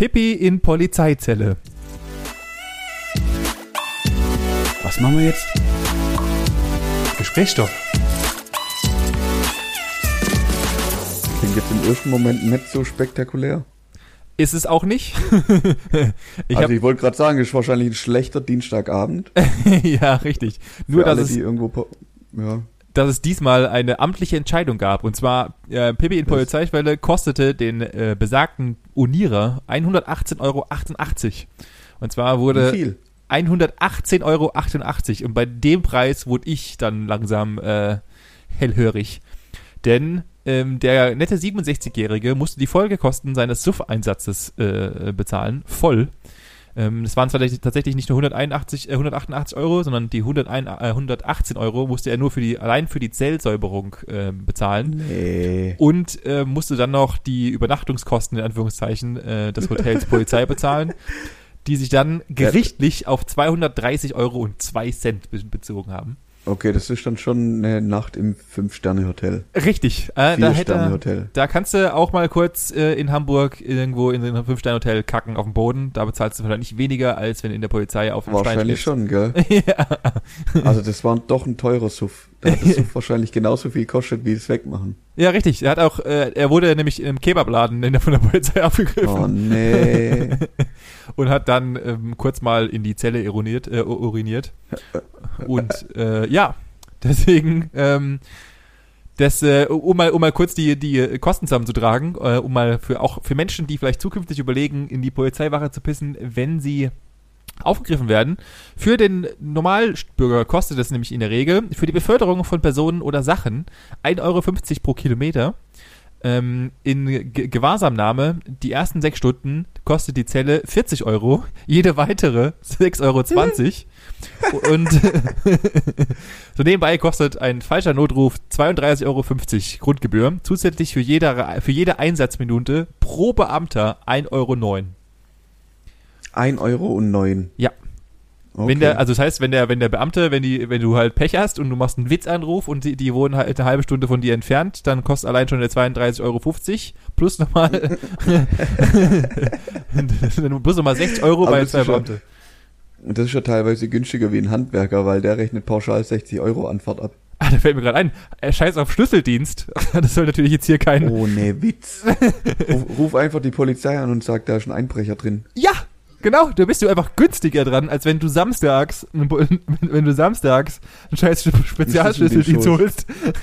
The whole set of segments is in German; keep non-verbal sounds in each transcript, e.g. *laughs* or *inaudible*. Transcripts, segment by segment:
Pippi in Polizeizelle. Was machen wir jetzt? Gesprächsstoff. Klingt jetzt im ersten Moment nicht so spektakulär. Ist es auch nicht. *laughs* ich also ich wollte gerade sagen, es ist wahrscheinlich ein schlechter Dienstagabend. *laughs* ja, richtig. Nur, dass alle, es, irgendwo, ja. dass es diesmal eine amtliche Entscheidung gab. Und zwar, äh, Pippi in Polizeischwelle kostete den äh, besagten Unierer 118,88 Euro. Und zwar wurde... Wie viel? 118,88 Euro. Und bei dem Preis wurde ich dann langsam äh, hellhörig. Denn ähm, der nette 67-Jährige musste die Folgekosten seines Suff-Einsatzes äh, bezahlen, voll. Ähm, das waren zwar tatsächlich nicht nur 181, äh, 188 Euro, sondern die 101, äh, 118 Euro musste er nur für die, allein für die Zellsäuberung äh, bezahlen. Nee. Und äh, musste dann noch die Übernachtungskosten, in Anführungszeichen, äh, des Hotels Polizei bezahlen, die sich dann gerichtlich auf 230 Euro und 2 Cent bezogen haben. Okay, das ist dann schon eine Nacht im Fünf-Sterne-Hotel. Richtig. Äh, da, hätte, da kannst du auch mal kurz äh, in Hamburg irgendwo in einem Fünf-Sterne-Hotel kacken auf dem Boden. Da bezahlst du wahrscheinlich weniger, als wenn in der Polizei auf dem Wahrscheinlich schon, gell? *laughs* ja. Also das war doch ein teurer Suff. Da hat das Suff wahrscheinlich genauso viel gekostet, wie das Wegmachen. Ja, richtig. Er hat auch, äh, er wurde nämlich im Kebabladen in der, von der Polizei *laughs* aufgegriffen. Oh nee. *laughs* und hat dann ähm, kurz mal in die Zelle uriniert. Äh, uriniert. Und äh, ja, *laughs* deswegen, ähm, das, äh, um mal, um mal kurz die, die Kosten zusammenzutragen, äh, um mal für auch für Menschen, die vielleicht zukünftig überlegen, in die Polizeiwache zu pissen, wenn sie aufgegriffen werden. Für den Normalbürger kostet es nämlich in der Regel für die Beförderung von Personen oder Sachen 1,50 Euro pro Kilometer ähm, in G Gewahrsamnahme, die ersten sechs Stunden kostet die Zelle 40 Euro, jede weitere 6,20 Euro. Und *laughs* so nebenbei kostet ein falscher Notruf 32,50 Euro Grundgebühr. Zusätzlich für jede, für jede Einsatzminute pro Beamter 1,09 Euro. 1,09 Euro? Ja. Okay. Wenn der, also das heißt, wenn der, wenn der Beamte, wenn die, wenn du halt Pech hast und du machst einen Witzanruf und die, die wohnen halt eine halbe Stunde von dir entfernt, dann kostet allein schon der 32,50 Euro plus nochmal, *laughs* plus nochmal 60 Euro Aber bei zwei Beamte. Das ist ja teilweise günstiger wie ein Handwerker, weil der rechnet pauschal 60 Euro Anfahrt ab. Ah, da fällt mir gerade ein. Er scheiß auf Schlüsseldienst. *laughs* Das soll natürlich jetzt hier kein. Oh, nee, Witz. *laughs* ruf, ruf einfach die Polizei an und sag, da ist ein Einbrecher drin. Ja, Genau, da bist du einfach günstiger dran, als wenn du samstags, *laughs* wenn du samstags einen scheiß Spezialschlüsseldienst holst. *laughs*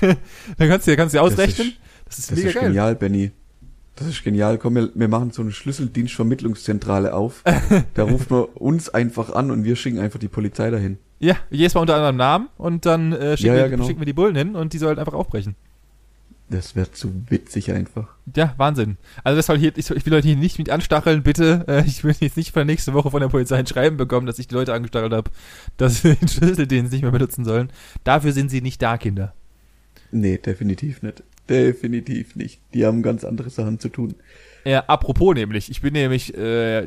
dann kannst du, kannst du ausrechnen. Das ist, das ist, das ist genial, Benny. Das ist genial. Komm, wir, wir machen so eine Schlüsseldienstvermittlungszentrale auf. *laughs* da ruft man uns einfach an und wir schicken einfach die Polizei dahin. Ja, jedes Mal unter anderem Namen und dann äh, schicken, ja, ja, wir, genau. schicken wir die Bullen hin und die sollen einfach aufbrechen. Das wäre zu witzig einfach. Ja, Wahnsinn. Also das soll hier, ich, ich will Leute hier nicht mit anstacheln, bitte. Äh, ich will jetzt nicht für nächste Woche von der Polizei ein Schreiben bekommen, dass ich die Leute angestachelt habe, dass sie *laughs* den Schlüsseldienst nicht mehr benutzen sollen. Dafür sind sie nicht da, Kinder. Nee, definitiv nicht. Definitiv nicht. Die haben ganz andere Sachen zu tun. Ja, apropos nämlich, ich bin nämlich äh,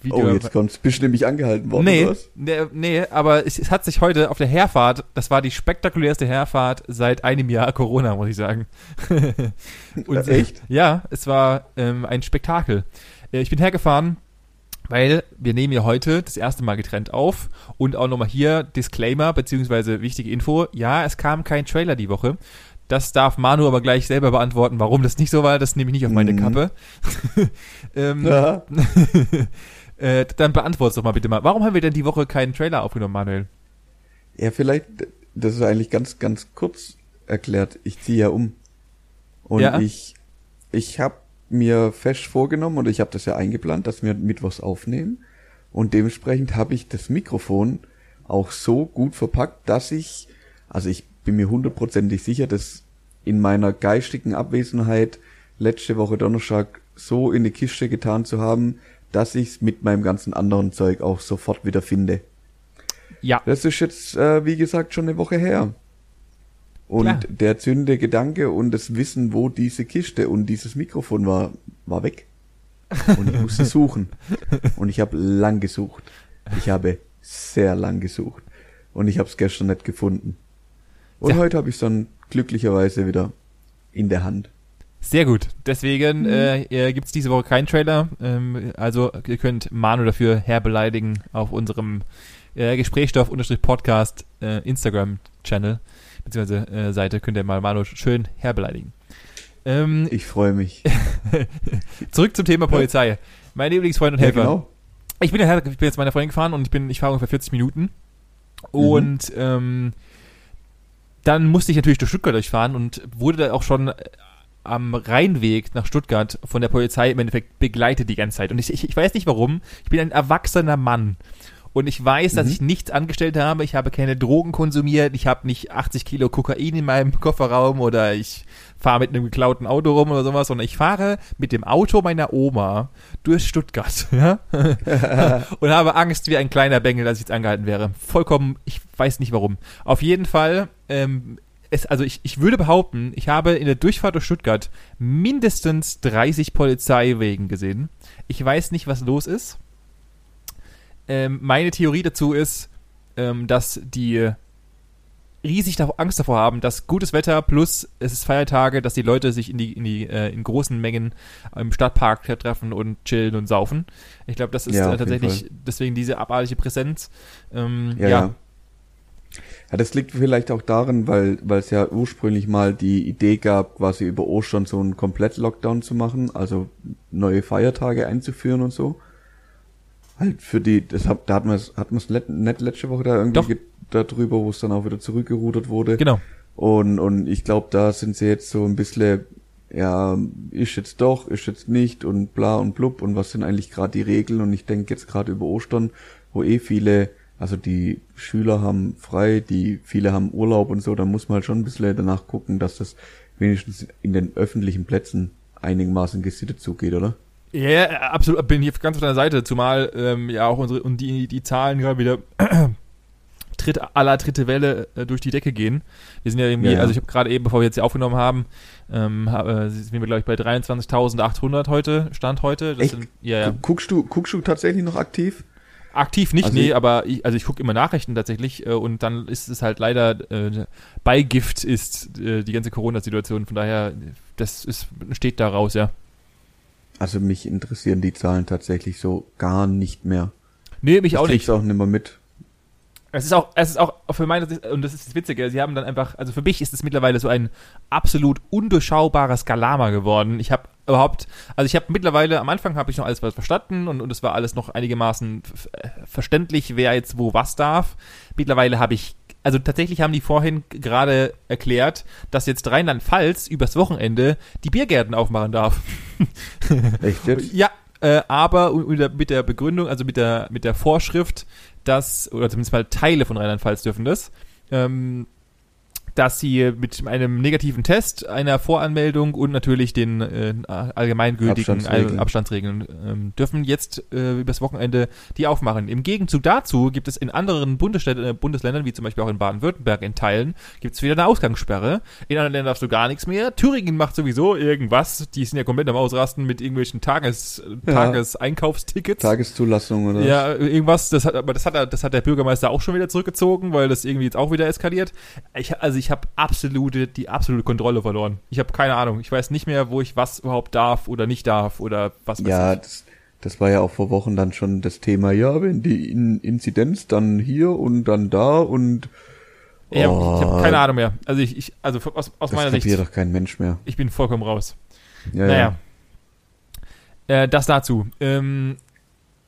Video. Oh, jetzt kommt's. Bist du nämlich angehalten worden, nee, oder was? Nee, nee, aber es, es, hat sich heute auf der Herfahrt, das war die spektakulärste Herfahrt seit einem Jahr Corona, muss ich sagen. *laughs* Und, Echt? Ja, es war ähm, ein Spektakel. Äh, ich bin hergefahren, weil wir nehmen ja heute das erste Mal getrennt auf und auch nochmal hier Disclaimer beziehungsweise wichtige Info. Ja, es kam kein Trailer die Woche. Das darf Manu aber gleich selber beantworten, warum das nicht so war. Das nehme ich nicht auf meine mhm. Kappe. *laughs* ähm, ja. *laughs* äh, dann beantwort's doch mal bitte mal. Warum haben wir denn die Woche keinen Trailer aufgenommen, Manuel? Ja, vielleicht, das ist eigentlich ganz, ganz kurz erklärt. Ich ziehe ja um. Und ja? ich, ich habe mir fest vorgenommen und ich habe das ja eingeplant, dass wir Mittwochs aufnehmen. Und dementsprechend habe ich das Mikrofon auch so gut verpackt, dass ich, also ich bin mir hundertprozentig sicher, dass in meiner geistigen Abwesenheit letzte Woche Donnerstag so in die Kiste getan zu haben, dass ich es mit meinem ganzen anderen Zeug auch sofort wieder finde. Ja. Das ist jetzt, äh, wie gesagt, schon eine Woche her. Und Klar. der zündende Gedanke und das Wissen, wo diese Kiste und dieses Mikrofon war, war weg. Und ich musste *laughs* suchen. Und ich habe lang gesucht. Ich habe sehr lang gesucht. Und ich habe es gestern nicht gefunden. Und ja. heute habe ich es dann glücklicherweise wieder in der Hand. Sehr gut. Deswegen mhm. äh, gibt es diese Woche keinen Trailer. Ähm, also ihr könnt Manu dafür herbeleidigen auf unserem äh, Gesprächsstoff-Podcast äh, Instagram-Channel beziehungsweise äh, Seite könnt ihr mal Manu schön herbeleidigen. Ähm, ich freue mich. *laughs* zurück zum Thema Polizei. Mein Lieblingsfreund und Helfer. Ja, genau. Ich bin, ich bin jetzt meine Freundin gefahren und ich bin, ich fahre ungefähr 40 Minuten. Mhm. Und mhm. ähm, dann musste ich natürlich durch Stuttgart durchfahren und wurde da auch schon am Rheinweg nach Stuttgart von der Polizei im Endeffekt begleitet die ganze Zeit. Und ich, ich, ich weiß nicht warum. Ich bin ein erwachsener Mann. Und ich weiß, dass mhm. ich nichts angestellt habe. Ich habe keine Drogen konsumiert. Ich habe nicht 80 Kilo Kokain in meinem *laughs* Kofferraum oder ich fahre mit einem geklauten Auto rum oder sowas, sondern ich fahre mit dem Auto meiner Oma durch Stuttgart *laughs* ja? *laughs* und habe Angst wie ein kleiner Bengel, dass ich jetzt angehalten wäre. Vollkommen, ich weiß nicht warum. Auf jeden Fall ähm, es, also ich, ich würde behaupten, ich habe in der Durchfahrt durch Stuttgart mindestens 30 Polizeiwegen gesehen. Ich weiß nicht, was los ist. Ähm, meine Theorie dazu ist, ähm, dass die riesig Angst davor haben, dass gutes Wetter plus es ist Feiertage, dass die Leute sich in die in die äh, in großen Mengen im Stadtpark treffen und chillen und saufen. Ich glaube, das ist ja, äh, tatsächlich deswegen diese abartige Präsenz. Ähm, ja, ja. Ja, das liegt vielleicht auch darin, weil weil es ja ursprünglich mal die Idee gab, quasi über Ostern so einen Komplett-Lockdown zu machen, also neue Feiertage einzuführen und so. Halt für die, das hat, da hat man es hat man es nicht letzte Woche da irgendwie darüber, wo es dann auch wieder zurückgerudert wurde. Genau. Und und ich glaube, da sind sie jetzt so ein bisschen ja, ist jetzt doch, ist jetzt nicht und bla und blub und was sind eigentlich gerade die Regeln und ich denke jetzt gerade über Ostern, wo eh viele also die Schüler haben frei, die viele haben Urlaub und so, da muss man halt schon ein bisschen danach gucken, dass das wenigstens in den öffentlichen Plätzen einigermaßen gesittet zugeht, oder? Ja, yeah, absolut, bin hier ganz auf deiner Seite, zumal ähm, ja auch unsere und die, die Zahlen gerade wieder *clears throat* Tritt, aller dritte Welle äh, durch die Decke gehen. Wir sind ja irgendwie, ja, ja. also ich habe gerade eben, bevor wir jetzt hier aufgenommen haben, ähm, äh, sind wir glaube ich bei 23.800 heute, Stand heute. Das Sind, ja, ja. Guckst du, guckst du tatsächlich noch aktiv? Aktiv nicht, also nee, aber ich, also ich gucke immer Nachrichten tatsächlich äh, und dann ist es halt leider äh, Beigift ist äh, die ganze Corona-Situation. Von daher, das ist, steht da raus, ja. Also mich interessieren die Zahlen tatsächlich so gar nicht mehr. Nee, mich das auch nicht. Ich auch nicht mehr mit. Es ist auch, es ist auch für meine, und das ist das Witzige, sie haben dann einfach, also für mich ist es mittlerweile so ein absolut undurchschaubarer Skalama geworden. Ich habe überhaupt, also ich habe mittlerweile, am Anfang habe ich noch alles was verstanden und, und es war alles noch einigermaßen verständlich, wer jetzt wo was darf. Mittlerweile habe ich, also tatsächlich haben die vorhin gerade erklärt, dass jetzt Rheinland-Pfalz übers Wochenende die Biergärten aufmachen darf. *laughs* Echt jetzt? Ja, äh, aber mit der Begründung, also mit der, mit der Vorschrift, dass, oder zumindest mal Teile von Rheinland-Pfalz dürfen das, ähm, dass sie mit einem negativen Test, einer Voranmeldung und natürlich den äh, allgemeingültigen Abstandsregeln, Abstandsregeln ähm, dürfen jetzt äh, übers Wochenende die aufmachen. Im Gegenzug dazu gibt es in anderen Bundesständen, äh, Bundesländern, wie zum Beispiel auch in Baden-Württemberg in Teilen, gibt es wieder eine Ausgangssperre. In anderen Ländern darfst du gar nichts mehr. Thüringen macht sowieso irgendwas. Die sind ja komplett am Ausrasten mit irgendwelchen Tages, ja. Tageseinkaufstickets. Tageszulassung oder Ja, irgendwas. Das hat, aber das hat, das hat der Bürgermeister auch schon wieder zurückgezogen, weil das irgendwie jetzt auch wieder eskaliert. Ich, also ich ich habe absolute, die absolute Kontrolle verloren. Ich habe keine Ahnung. Ich weiß nicht mehr, wo ich was überhaupt darf oder nicht darf oder was weiß ja, ich. Das, das war ja auch vor Wochen dann schon das Thema, ja, wenn die In Inzidenz dann hier und dann da und oh, ja, ich habe keine Ahnung mehr. Also ich, ich also aus, aus meiner Sicht. Das doch kein Mensch mehr. Ich bin vollkommen raus. Ja, naja. Ja. Äh, das dazu. Ähm,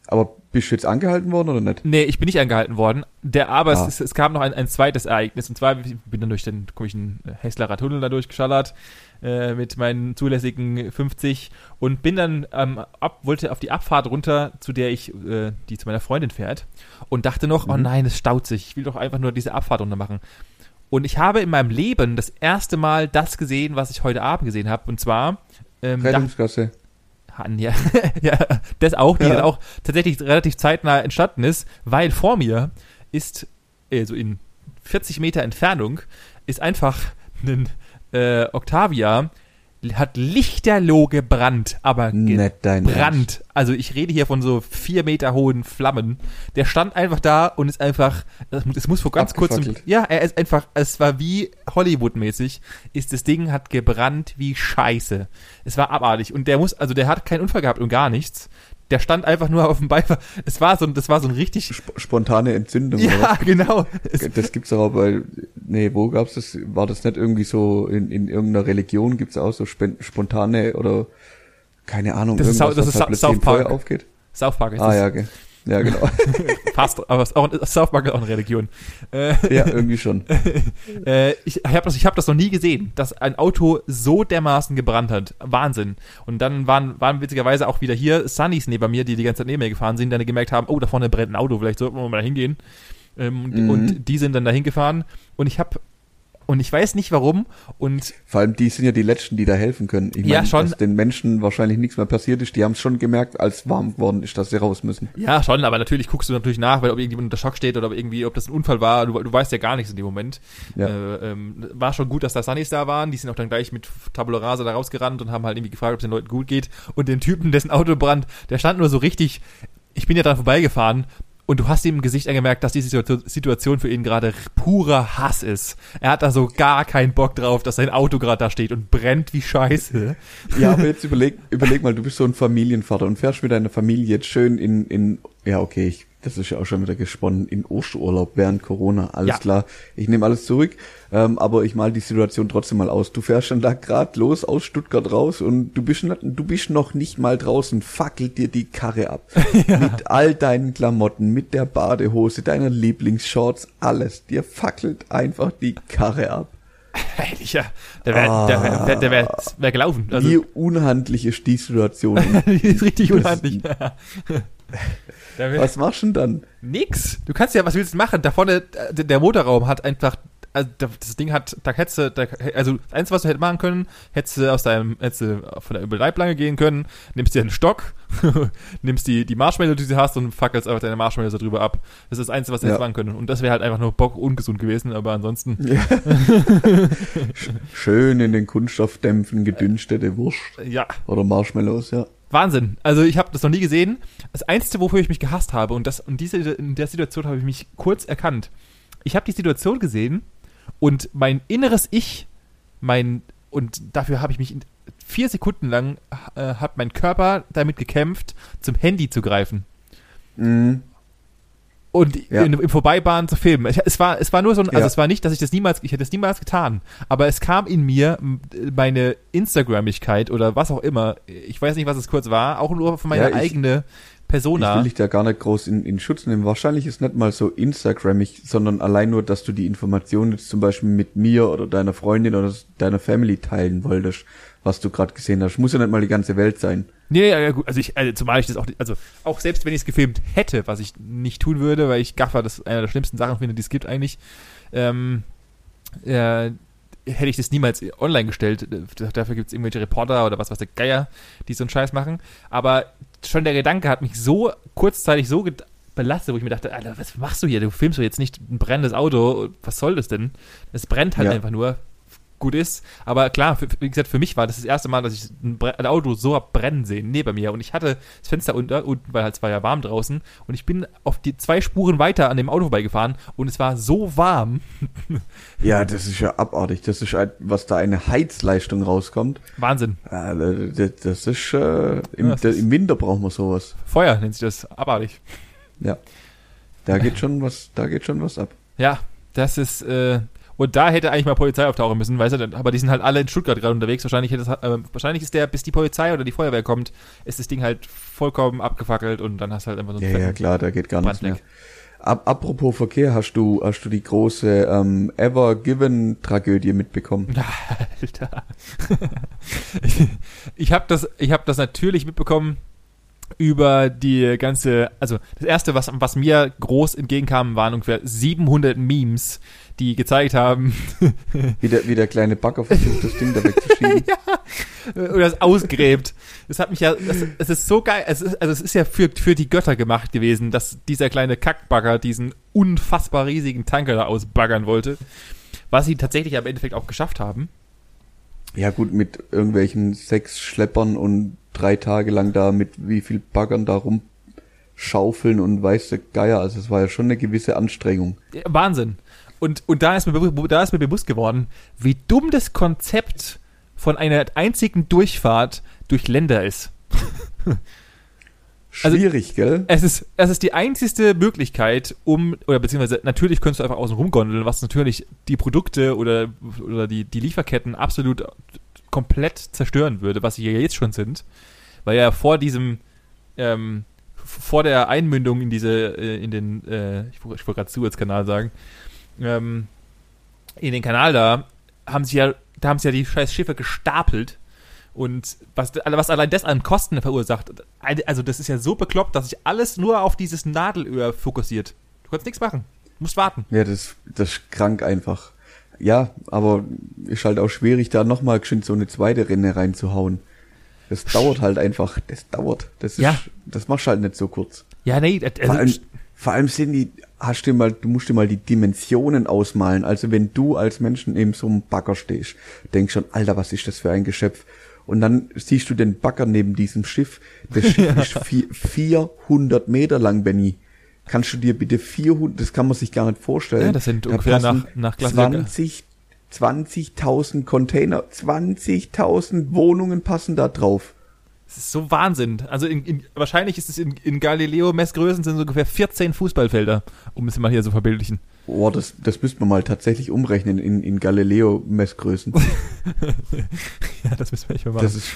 aber bist du jetzt angehalten worden oder nicht? Nee, ich bin nicht angehalten worden. Der, aber ah. es, es, kam noch ein, ein zweites Ereignis. Und zwar ich bin dann durch den komischen Hässlerer Tunnel da durchgeschallert äh, mit meinen zulässigen 50 und bin dann ähm, ab, wollte auf die Abfahrt runter, zu der ich, äh, die zu meiner Freundin fährt und dachte noch, oh mhm. oh nein, es staut sich. Ich will doch einfach nur diese Abfahrt runter machen. Und ich habe in meinem Leben das erste Mal das gesehen, was ich heute Abend gesehen habe. Und zwar ähm, Rettungsgasse. Ja, *laughs* ja das auch, die ja. dann auch tatsächlich relativ zeitnah entstanden ist, weil vor mir ist, also in 40 Meter Entfernung, ist einfach ein äh, Octavia hat lichterloh gebrannt, aber gebrannt. Also ich rede hier von so vier Meter hohen Flammen. Der stand einfach da und ist einfach, es muss vor ganz kurzem, ja, er ist einfach, es war wie Hollywood-mäßig, ist das Ding hat gebrannt wie Scheiße. Es war abartig und der muss, also der hat keinen Unfall gehabt und gar nichts der stand einfach nur auf dem Beifahrer. Es war so, das war so ein richtig Sp spontane Entzündung. Ja, genau. Das gibt's auch bei, nee, wo gab's das? War das nicht irgendwie so in, in irgendeiner Religion gibt's auch so spontane oder keine Ahnung, das irgendwas, ist, das ist halt South Park. aufgeht? South Park ist ah, das. ja, okay. Ja, genau. *laughs* Fast, aber auch, South Park ist auch eine Religion. Äh, ja, irgendwie schon. *laughs* äh, ich habe das, ich hab das noch nie gesehen, dass ein Auto so dermaßen gebrannt hat. Wahnsinn. Und dann waren, waren witzigerweise auch wieder hier Sunnys neben mir, die die ganze Zeit neben mir gefahren sind, dann gemerkt haben, oh, da vorne brennt ein Auto, vielleicht sollten wir mal da hingehen. Ähm, mhm. Und die sind dann da hingefahren. Und ich habe und ich weiß nicht warum. Und vor allem die sind ja die letzten, die da helfen können. Ich ja, schon. dass den Menschen wahrscheinlich nichts mehr passiert ist. Die haben es schon gemerkt, als warm geworden ist, dass sie raus müssen. Ja, schon. Aber natürlich guckst du natürlich nach, weil ob irgendjemand unter Schock steht oder ob irgendwie, ob das ein Unfall war. Du, du weißt ja gar nichts in dem Moment. Ja. Äh, ähm, war schon gut, dass da Sunnys da waren. Die sind auch dann gleich mit Tabula Rasa da rausgerannt und haben halt irgendwie gefragt, ob es den Leuten gut geht. Und den Typen, dessen Auto brannt, der stand nur so richtig ich bin ja dran vorbeigefahren und du hast ihm im Gesicht angemerkt, dass diese Situation für ihn gerade purer Hass ist. Er hat da so gar keinen Bock drauf, dass sein Auto gerade da steht und brennt wie Scheiße. Ja, aber jetzt überleg, überleg mal, du bist so ein Familienvater und fährst mit deiner Familie jetzt schön in, in, ja, okay, ich das ist ja auch schon wieder gesponnen, in Osterurlaub während Corona, alles ja. klar. Ich nehme alles zurück, ähm, aber ich mal die Situation trotzdem mal aus. Du fährst schon da grad los aus Stuttgart raus und du bist, du bist noch nicht mal draußen, fackelt dir die Karre ab. *laughs* Ja. Mit all deinen Klamotten, mit der Badehose, deiner Lieblingsshorts, alles. Dir fackelt einfach die Karre ab. *laughs* Ja. Der wäre ah, der wär, der wär, wär gelaufen. Also, wie unhandlich ist die Situation? *laughs* die ist richtig unhandlich. Was machst du denn dann? Nix. Du kannst ja, was willst du machen? Da vorne, äh, der Motorraum hat einfach also das Ding hat, da hättest du, da, also eins, was du hättest machen können, hättest du aus deinem, hättest du von der Überleiblange gehen können, nimmst dir einen Stock, *laughs* nimmst die, die Marshmallow, die du hast und fackelst einfach deine Marshmallow so drüber ab. Das ist das Einzige, was du ja. hättest machen können. Und das wäre halt einfach nur Bock ungesund gewesen, aber ansonsten. Ja. *laughs* Schön in den Kunststoffdämpfen gedünstete Wurst. Ja. Oder Marshmallows, ja. Wahnsinn. Also ich habe das noch nie gesehen. Das Einzige, wofür ich mich gehasst habe, und das und diese in der Situation habe ich mich kurz erkannt. Ich habe die Situation gesehen und mein inneres Ich, mein und dafür habe ich mich vier Sekunden lang äh, hat mein Körper damit gekämpft, zum Handy zu greifen. Mhm und ja. in, im Vorbeibahn zu filmen. Ich, es war, es war nur so ein, also ja. es war nicht, dass ich das niemals, ich hätte es niemals getan, aber es kam in mir meine Instagramigkeit oder was auch immer, ich weiß nicht, was es kurz war, auch nur für meine ja, eigene Persona. Ich will dich da gar nicht groß in, in Schutz nehmen. Wahrscheinlich ist nicht mal so Instagrammig, sondern allein nur, dass du die Informationen jetzt zum Beispiel mit mir oder deiner Freundin oder deiner Family teilen wolltest was du gerade gesehen hast. Muss ja nicht mal die ganze Welt sein. Nee, ja, ja gut. Also ich, also zumal ich das auch, also auch selbst wenn ich es gefilmt hätte, was ich nicht tun würde, weil ich Gaffer das einer der schlimmsten Sachen finde, die es gibt eigentlich, ähm, äh, hätte ich das niemals online gestellt. Dafür gibt es irgendwelche Reporter oder was was der Geier, die so einen Scheiß machen. Aber schon der Gedanke hat mich so kurzzeitig so belastet, wo ich mir dachte, Alter, was machst du hier? Du filmst doch jetzt nicht ein brennendes Auto. Was soll das denn? Es brennt halt ja. einfach nur gut ist. Aber klar, für, wie gesagt, für mich war das das erste Mal, dass ich ein, ein Auto so hab brennen sehen neben mir. Und ich hatte das Fenster unter, unten, weil halt es war ja warm draußen. Und ich bin auf die zwei Spuren weiter an dem Auto vorbeigefahren und es war so warm. *laughs* Ja, das ist ja abartig. Das ist halt, was da eine Heizleistung rauskommt. Wahnsinn. das ist, äh, im, ja, das im Winter brauchen wir sowas. Feuer nennt sich das, abartig. Ja. Da geht schon was, da geht schon was ab. Ja, das ist, äh, und da hätte eigentlich mal Polizei auftauchen müssen, weißt du, aber die sind halt alle in Stuttgart gerade unterwegs. Wahrscheinlich, es, äh, wahrscheinlich ist der, bis die Polizei oder die Feuerwehr kommt, ist das Ding halt vollkommen abgefackelt und dann hast du halt einfach so einen Ja, ja klar, da geht gar nichts mehr. Ab, apropos Verkehr, hast du, hast du die große ähm, Ever Given Tragödie mitbekommen? *laughs* Alter. ich ich habe das, ich habe das natürlich mitbekommen über die ganze, also das erste, was, was mir groß entgegenkam, waren ungefähr 700 Memes, die gezeigt haben. wie, der, wie der kleine Bagger versucht, das Ding da wegzuschieben. *laughs* ja. Oder es ausgräbt. Das hat mich ja, das, es ist so geil, es ist, also es ist ja für, für die Götter gemacht gewesen, dass dieser kleine Kackbagger diesen unfassbar riesigen Tanker da ausbaggern wollte. Was sie tatsächlich am Endeffekt auch geschafft haben. Ja gut, mit irgendwelchen sechs Schleppern und drei Tage lang da mit wie viel Baggern da rumschaufeln und weiße Geier. Also es war ja schon eine gewisse Anstrengung. Ja, Wahnsinn. Und, und da, ist mir, da ist mir bewusst geworden, wie dumm das Konzept von einer einzigen Durchfahrt durch Länder ist. *laughs* Also, Schwierig, also, gell? Es ist, es ist die einzigste Möglichkeit, um, oder beziehungsweise natürlich könntest du einfach außen rumgondeln, was natürlich die Produkte oder, oder die, die Lieferketten absolut komplett zerstören würde, was sie ja jetzt schon sind. Weil ja vor diesem, ähm, vor der Einmündung in diese, äh, in den, äh, ich, ich wollte gerade Suezkanal sagen, ähm, in den Kanal da, haben sie ja, da haben sie ja die scheiß Schiffe gestapelt und was, was allein das an Kosten verursacht, also das ist ja so bekloppt, dass sich alles nur auf dieses Nadelöhr fokussiert. Du kannst nichts machen. Du musst warten. Ja, das, das ist krank einfach. Ja, aber ist halt auch schwierig, da nochmal geschwind so eine zweite Renne reinzuhauen. Das dauert halt einfach, das dauert. Das ist, ja. das machst du halt nicht so kurz. Ja, nee, also vor allem, vor allem sind die, hast du mal, du musst dir mal die Dimensionen ausmalen. Also wenn du als Menschen eben so einem Bagger stehst, denkst schon, Alter, was ist das für ein Geschöpf? Und dann siehst du den Bagger neben diesem Schiff. Das Schiff *laughs* ja. ist vier, 400 Meter lang, Benny. Kannst du dir bitte 400, das kann man sich gar nicht vorstellen. Ja, das sind da ungefähr nach, nach 20, 20.000 Container, 20.000 Wohnungen passen da drauf. Das ist so Wahnsinn. Also in, in, wahrscheinlich ist es in, in Galileo Messgrößen sind so ungefähr 14 Fußballfelder, um es mal hier so verbildlichen. Boah, das, das müsste man mal tatsächlich umrechnen in, in Galileo-Messgrößen. *laughs* ja, das müssen wir echt mal machen. Das ist,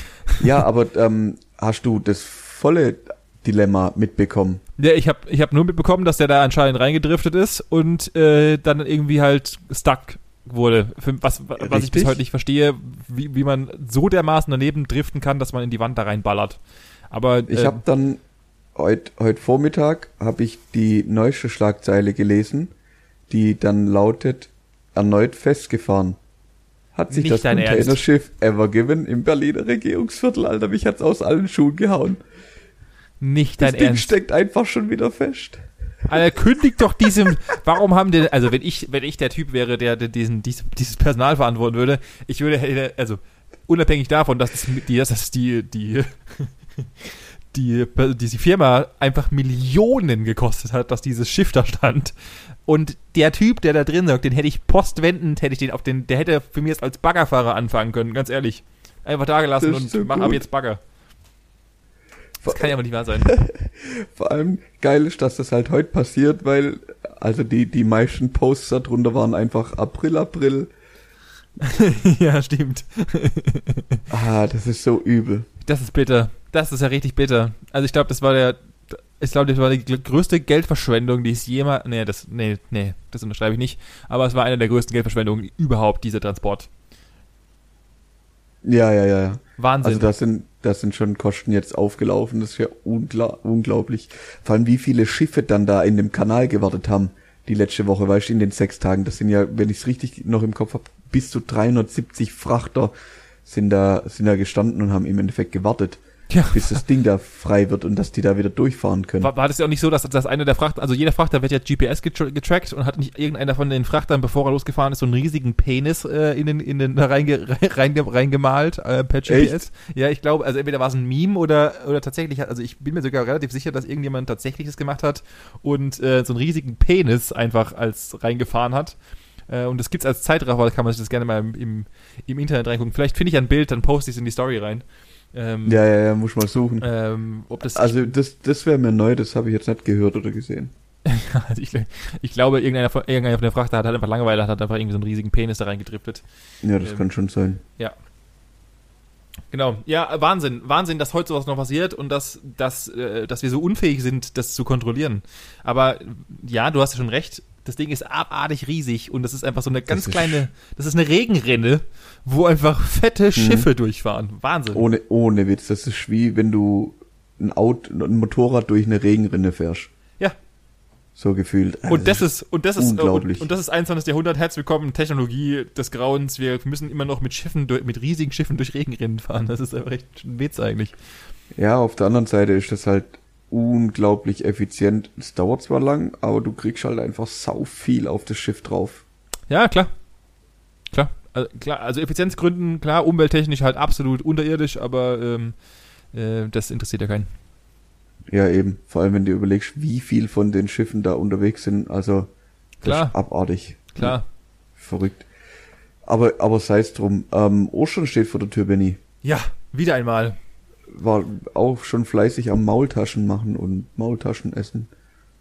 ja, aber ähm, hast du das volle Dilemma mitbekommen? Ja, ich habe ich hab nur mitbekommen, dass der da anscheinend reingedriftet ist und äh, dann irgendwie halt stuck wurde. Was, was ich bis heute nicht verstehe, wie, wie man so dermaßen daneben driften kann, dass man in die Wand da reinballert. Aber äh, ich habe dann heute heut Vormittag habe ich die neueste Schlagzeile gelesen die dann lautet, erneut festgefahren. Hat sich Nicht das Containerschiff Ever Given im Berliner Regierungsviertel, Alter, mich hat's aus allen Schuhen gehauen. Nicht dein das Ding Ernst. steckt einfach schon wieder fest. Alter, kündigt doch diesem, warum haben denn, also wenn ich, wenn ich der Typ wäre, der, der diesen, dieses, dieses Personal verantworten würde, ich würde, also, unabhängig davon, dass das, die, dass das die, die, die, diese Firma einfach Millionen gekostet hat, dass dieses Schiff da stand, und der Typ, der da drin sagt, den hätte ich postwendend, hätte ich den auf den, der hätte für mich jetzt als Baggerfahrer anfangen können, ganz ehrlich. Einfach da gelassen und so mach ab jetzt Bagger. Das kann ja aber nicht wahr sein. *laughs* Vor allem geil ist, dass das halt heute passiert, weil also die, die meisten Posts darunter waren einfach April, April. *laughs* ja, stimmt. ah, das ist so übel. Das ist bitter. Das ist ja richtig bitter. Also ich glaube, das war der ich glaube, das war die größte Geldverschwendung, die es jemals. Nee, das, nee, nee, das unterschreibe ich nicht. Aber es war eine der größten Geldverschwendungen überhaupt, dieser Transport. Ja, ja, ja. Wahnsinn. Also das sind, das sind schon Kosten jetzt aufgelaufen. Das ist ja ungla unglaublich. Vor allem, wie viele Schiffe dann da in dem Kanal gewartet haben, die letzte Woche, weißt du, in den sechs Tagen. Das sind ja, wenn ich es richtig noch im Kopf habe, bis zu 370 Frachter sind da, sind da gestanden und haben im Endeffekt gewartet ja. bis das Ding da frei wird und dass die da wieder durchfahren können. War, war das ja auch nicht so, dass, dass einer der Frachter, also jeder Frachter wird ja GPS getra getrackt und hat nicht irgendeiner von den Frachtern, bevor er losgefahren ist, so einen riesigen Penis äh, in den, in den reinge, *laughs* reinge, reingemalt äh, per GPS? Echt? Ja, ich glaube, also entweder war es ein Meme oder, oder tatsächlich, also ich bin mir sogar relativ sicher, dass irgendjemand tatsächlich das gemacht hat und äh, so einen riesigen Penis einfach als reingefahren hat. Äh, und das gibt's als Zeitraffer, kann man sich das gerne mal im, im, im Internet reingucken. Vielleicht finde ich ein Bild, dann poste ich es in die Story rein. Ähm, ja, ja, ja, muss mal suchen. Ähm, das also das, das wäre mir neu, das habe ich jetzt nicht gehört oder gesehen. also *laughs* ich, ich, glaube, irgendeiner von, irgendeiner von der Frachter hat halt einfach Langeweile, hat einfach irgendwie so einen riesigen Penis da reingedriftet. Ja, das ähm, kann schon sein. Ja. Genau, ja, Wahnsinn, Wahnsinn, dass heute sowas noch passiert und dass, dass, äh, dass wir so unfähig sind, das zu kontrollieren. Aber ja, du hast ja schon recht, das Ding ist abartig riesig und das ist einfach so eine ganz das kleine, das ist eine Regenrinne, wo einfach fette mhm. Schiffe mhm. durchfahren. Wahnsinn. Ohne, ohne Witz, das ist wie wenn du ein Auto, ein Motorrad durch eine Regenrinne fährst. Ja. So gefühlt. Also und das ist, und das ist, unglaublich. Und, und, das ist 21. Jahrhundert. Herzlich willkommen, Technologie des Grauens. Wir müssen immer noch mit Schiffen, mit riesigen Schiffen durch Regenrinnen fahren. Das ist einfach echt ein Witz eigentlich. Ja, auf der anderen Seite ist das halt unglaublich effizient. Es dauert zwar lang, aber du kriegst halt einfach sau viel auf das Schiff drauf. Ja, klar. Klar. Also, klar, also Effizienzgründen, klar, umwelttechnisch halt absolut unterirdisch, aber ähm, äh, das interessiert ja keinen. Ja, eben. Vor allem, wenn du überlegst, wie viel von den Schiffen da unterwegs sind. Also, klar. abartig. Klar. Ja, verrückt. Aber, aber sei es drum. Ähm, Ostern steht vor der Tür, Benny. Ja, wieder einmal. War auch schon fleißig am Maultaschen machen und Maultaschen essen.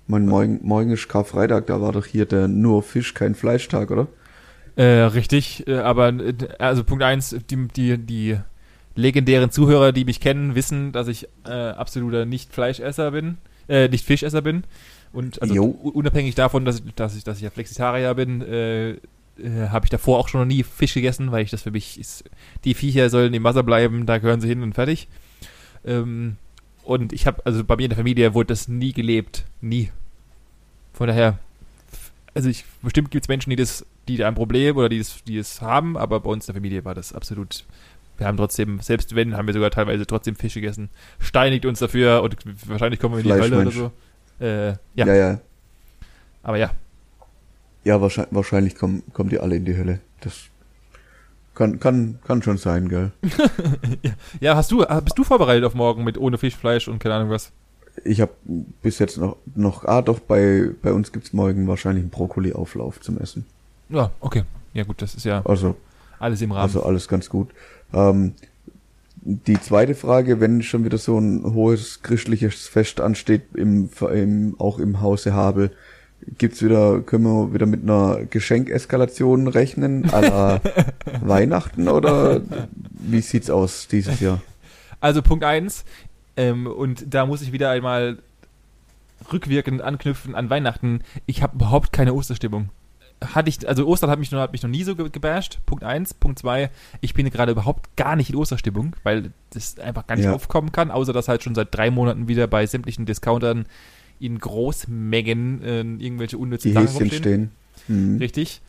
Mein morgen, morgen ist Karfreitag, da war doch hier der nur Fisch, kein Fleischtag, oder? Äh, richtig, äh, aber äh, also Punkt eins, die, die, die legendären Zuhörer, die mich kennen, wissen, dass ich äh, absoluter Nicht-Fleischesser bin, äh, nicht Fischesser bin. Und also jo. unabhängig davon, dass ich, dass ich, dass ich ja Flexitarier bin, äh, äh, habe ich davor auch schon noch nie Fisch gegessen, weil ich das für mich ist, die Viecher sollen im Wasser bleiben, da gehören sie hin und fertig. Ähm, und ich habe, also bei mir in der Familie wurde das nie gelebt. Nie. Von daher, also ich, bestimmt gibt es Menschen, die das, die da ein Problem oder die es, die es haben, aber bei uns in der Familie war das absolut. Wir haben trotzdem, selbst wenn, haben wir sogar teilweise trotzdem Fisch gegessen. Steinigt uns dafür und wahrscheinlich kommen wir in die Hölle oder so. Äh, ja. ja, ja. Aber ja. Ja, wahrscheinlich, wahrscheinlich kommen, kommen die alle in die Hölle. Das kann, kann, kann schon sein, gell? *laughs* ja, hast du, bist du vorbereitet auf morgen mit ohne Fischfleisch und keine Ahnung was? Ich habe bis jetzt noch, noch, ah doch, bei, bei uns gibt's morgen wahrscheinlich einen Brokkoli-Auflauf zum Essen. Ja, okay. Ja gut, das ist ja also, alles im Rahmen. Also alles ganz gut. Ähm, die zweite Frage, wenn schon wieder so ein hohes christliches Fest ansteht, im, im, auch im Hause Habel, gibt's wieder, können wir wieder mit einer Geschenkeskalation rechnen, à *laughs* Weihnachten oder wie sieht's aus dieses Jahr? Also Punkt eins ähm, und da muss ich wieder einmal rückwirkend anknüpfen an Weihnachten. Ich habe überhaupt keine Osterstimmung. Hatte ich, also Ostern hat mich, noch, hat mich noch nie so gebasht. Punkt eins. Punkt zwei, ich bin gerade überhaupt gar nicht in Osterstimmung, weil das einfach gar nicht ja. aufkommen kann, außer dass halt schon seit drei Monaten wieder bei sämtlichen Discountern in Großmengen äh, irgendwelche unnützen Sachen Häschen stehen. Mhm. Richtig.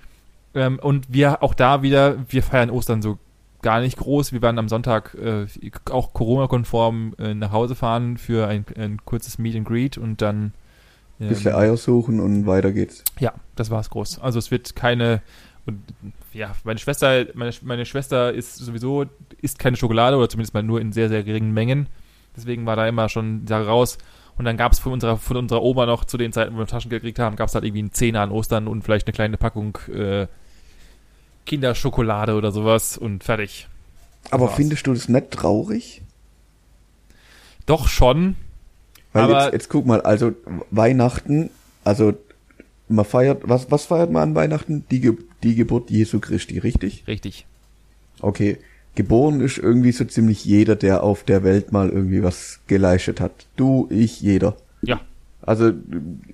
Ähm, und wir auch da wieder, wir feiern Ostern so gar nicht groß. Wir werden am Sonntag äh, auch Corona-konform äh, nach Hause fahren für ein, ein, kurzes Meet and Greet und dann ähm, bisschen Eier suchen und weiter geht's. Ja, das war's groß. Also es wird keine und ja, meine Schwester, meine, meine Schwester ist sowieso isst keine Schokolade oder zumindest mal nur in sehr sehr geringen Mengen. Deswegen war da immer schon die Sache raus. Und dann gab es von unserer, von unserer Oma noch zu den Zeiten, wo wir Taschengeld gekriegt haben, gab es halt irgendwie einen Zehner an Ostern und vielleicht eine kleine Packung äh, Kinderschokolade oder sowas und fertig. Aber war's. findest du das nicht traurig? Doch schon. Weil aber jetzt, jetzt guck mal, also Weihnachten, also man feiert, was, was feiert man an Weihnachten? Die, Ge die Geburt Jesu Christi, richtig? Richtig. Okay geboren ist irgendwie so ziemlich jeder, der auf der Welt mal irgendwie was geleistet hat. Du, ich, jeder. Ja. Also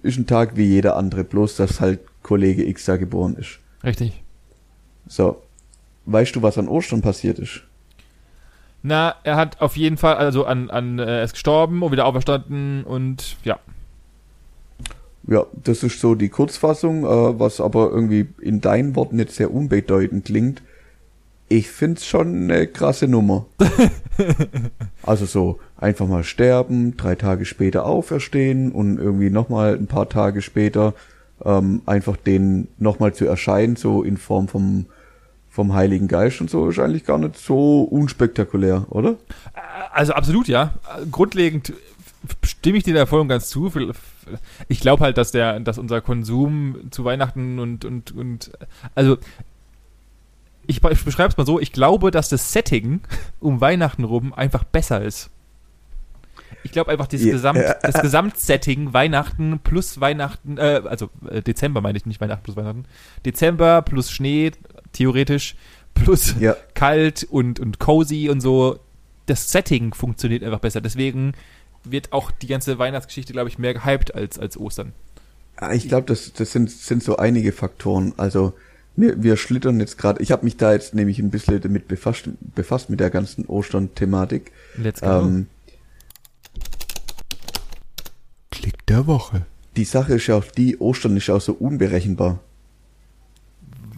ist ein Tag wie jeder andere, bloß dass halt Kollege X da geboren ist. Richtig. So. Weißt du, was an Ostern passiert ist? Na, er hat auf jeden Fall, also an, an äh, ist gestorben und wieder auferstanden und ja. Ja, das ist so die Kurzfassung, äh, was aber irgendwie in deinen Worten jetzt sehr unbedeutend klingt ich find's schon eine krasse Nummer. *laughs* also so einfach mal sterben, drei Tage später auferstehen und irgendwie nochmal ein paar Tage später ähm, einfach den nochmal zu erscheinen, so in Form vom vom Heiligen Geist und so ist eigentlich gar nicht so unspektakulär, oder? Also absolut, ja. Grundlegend stimme ich dir da voll und ganz zu. Ich glaube halt, dass der, dass unser Konsum zu Weihnachten und, und, und, also ich, ich beschreibe es mal so, ich glaube, dass das Setting um Weihnachten rum einfach besser ist. Ich glaube einfach, das, yeah. Gesamt, das Gesamtsetting Weihnachten plus Weihnachten, äh, also äh, Dezember meine ich nicht Weihnachten plus Weihnachten, Dezember plus Schnee, theoretisch, plus ja. kalt und, und cozy und so, das Setting funktioniert einfach besser. Deswegen wird auch die ganze Weihnachtsgeschichte, glaube ich, mehr gehypt als, als Ostern. Ah, ich glaube, das, das sind, sind so einige Faktoren. Also wir, wir schlittern jetzt gerade, ich habe mich da jetzt nämlich ein bisschen damit befasst, befasst mit der ganzen Ostern-Thematik. Let's go. Ähm, Klick der Woche. Die Sache ist ja auch die, Ostern ist ja auch so unberechenbar.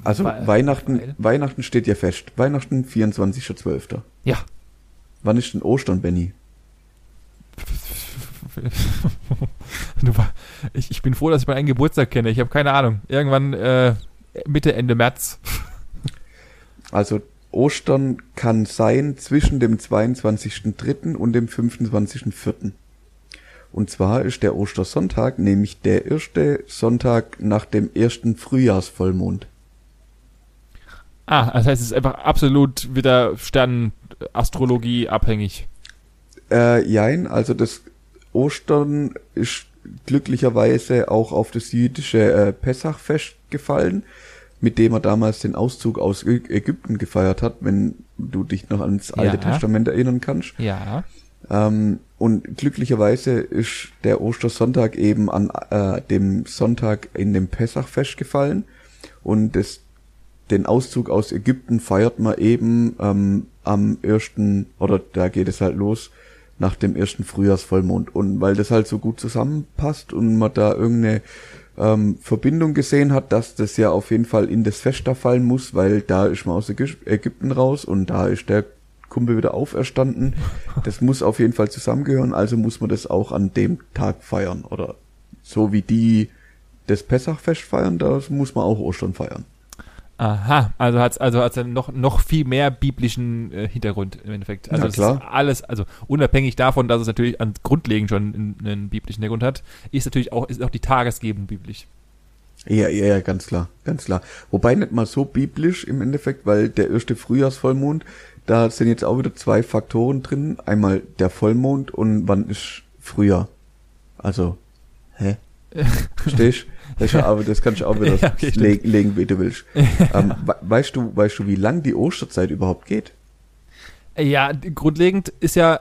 Also weil, Weihnachten, weil? Weihnachten steht ja fest. Weihnachten 24.12. Ja. Wann ist denn Ostern, Benny? *laughs* ich, ich bin froh, dass ich meinen Geburtstag kenne. Ich habe keine Ahnung. Irgendwann äh, Mitte, Ende März. Also Ostern kann sein zwischen dem 22.3. und dem 25.4. Und zwar ist der Ostersonntag nämlich der erste Sonntag nach dem ersten Frühjahrsvollmond. Ah, das heißt, es ist einfach absolut wieder Sternenastrologie abhängig. Äh, jein, also das Ostern ist glücklicherweise auch auf das jüdische äh, Pessachfest gefallen, mit dem er damals den Auszug aus Ägypten gefeiert hat, wenn du dich noch ans Alte ja. Testament erinnern kannst. Ja. Ähm, und glücklicherweise ist der Ostersonntag eben an äh, dem Sonntag in dem Pessachfest gefallen und das, den Auszug aus Ägypten feiert man eben ähm, am ersten, oder da geht es halt los, nach dem ersten Frühjahrsvollmond. Und weil das halt so gut zusammenpasst und man da irgendeine ähm, Verbindung gesehen hat, dass das ja auf jeden Fall in das Fest da fallen muss, weil da ist man aus Ägypten raus und da ist der Kumpel wieder auferstanden. Das muss auf jeden Fall zusammengehören, also muss man das auch an dem Tag feiern. Oder so wie die das Pessachfest feiern, das muss man auch Ostern feiern. Aha, also hat es also hat's noch, noch viel mehr biblischen äh, Hintergrund im Endeffekt. Also ja, klar. alles, also unabhängig davon, dass es natürlich an grundlegend schon einen, einen biblischen Hintergrund hat, ist natürlich auch, ist auch die Tagesgebung biblisch. Ja, ja, ja, ganz klar, ganz klar. Wobei nicht mal so biblisch im Endeffekt, weil der erste Frühjahrsvollmond, da sind jetzt auch wieder zwei Faktoren drin. Einmal der Vollmond und wann ist Frühjahr. Also, hä? *laughs* Verstehst das, aber das kannst du auch wieder *laughs* ja, okay, legen, legen, wie du willst. *laughs* ähm, weißt du, weißt du, wie lang die Osterzeit überhaupt geht? Ja, grundlegend ist ja,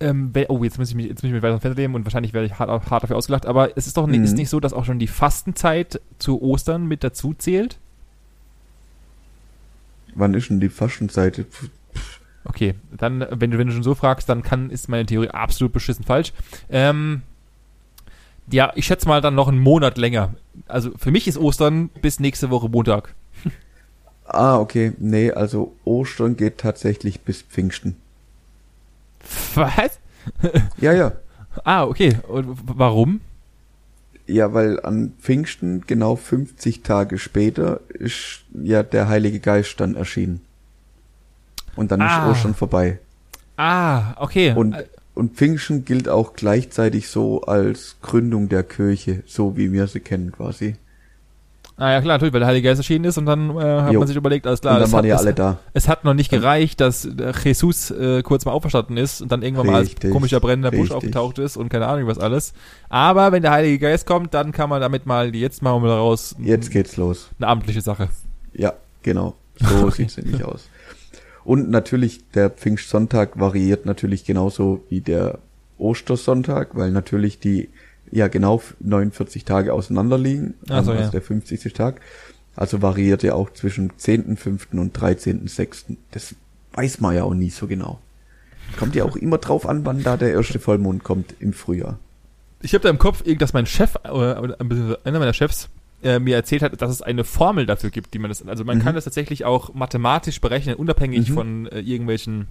ähm, oh, jetzt muss ich mich, jetzt muss ich mich weiter festlegen und wahrscheinlich werde ich hart, hart dafür ausgelacht, aber es ist doch nicht, mhm. ist nicht so, dass auch schon die Fastenzeit zu Ostern mit dazu zählt? Wann ist denn die Fastenzeit? Okay, dann, wenn du, wenn du schon so fragst, dann kann, ist meine Theorie absolut beschissen falsch. Ähm, ja, ich schätze mal dann noch einen Monat länger. Also für mich ist Ostern bis nächste Woche Montag. Ah, okay. Nee, also Ostern geht tatsächlich bis Pfingsten. Was? ja, ja. *laughs* Ah, okay. Und warum? Ja, weil an Pfingsten, genau 50 Tage später, ist ja der Heilige Geist dann erschienen. Und dann ah. ist Ostern vorbei. Ah, okay. Und und Pfingsten gilt auch gleichzeitig so als Gründung der Kirche, so wie wir sie kennen quasi. Ah ja klar, natürlich, weil der Heilige Geist erschienen ist und dann äh, hat jo. man sich überlegt, alles klar. Und dann waren hat, ja alle da. Es hat noch nicht gereicht, dass Jesus äh, kurz mal auferstanden ist und dann irgendwann richtig, mal als komischer brennender Busch aufgetaucht ist und keine Ahnung was alles. Aber wenn der Heilige Geist kommt, dann kann man damit mal, jetzt machen wir mal raus. Jetzt geht's los. Eine amtliche Sache. Ja, genau. So *laughs* sieht's nämlich aus. Und natürlich der Pfingstsonntag variiert natürlich genauso wie der Ostersonntag, weil natürlich die ja genau 49 Tage auseinander liegen, also, also ja. der 50. Tag. Also variiert er auch zwischen 10.5. und 13.6. Das weiß man ja auch nie so genau. Kommt ja auch immer drauf an, wann da der erste Vollmond kommt im Frühjahr. Ich habe da im Kopf, dass mein Chef, oder einer meiner Chefs, äh, mir erzählt hat, dass es eine Formel dafür gibt, die man das, also man mhm. kann das tatsächlich auch mathematisch berechnen, unabhängig mhm. von äh, irgendwelchen